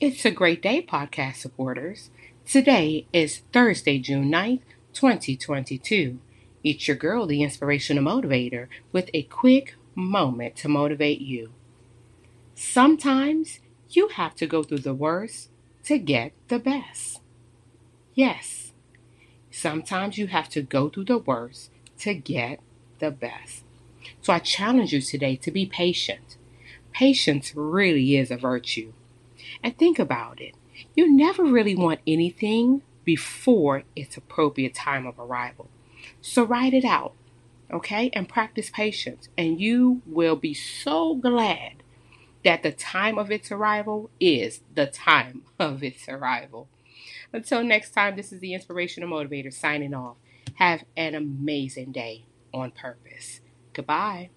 It's a great day, podcast supporters. Today is Thursday, June 9th, 2022. It's your girl, the inspirational motivator, with a quick moment to motivate you. Sometimes you have to go through the worst to get the best. Yes, sometimes you have to go through the worst to get the best. So I challenge you today to be patient. Patience really is a virtue. And think about it. You never really want anything before its appropriate time of arrival. So write it out, okay? And practice patience. And you will be so glad that the time of its arrival is the time of its arrival. Until next time, this is the Inspirational Motivator signing off. Have an amazing day on purpose. Goodbye.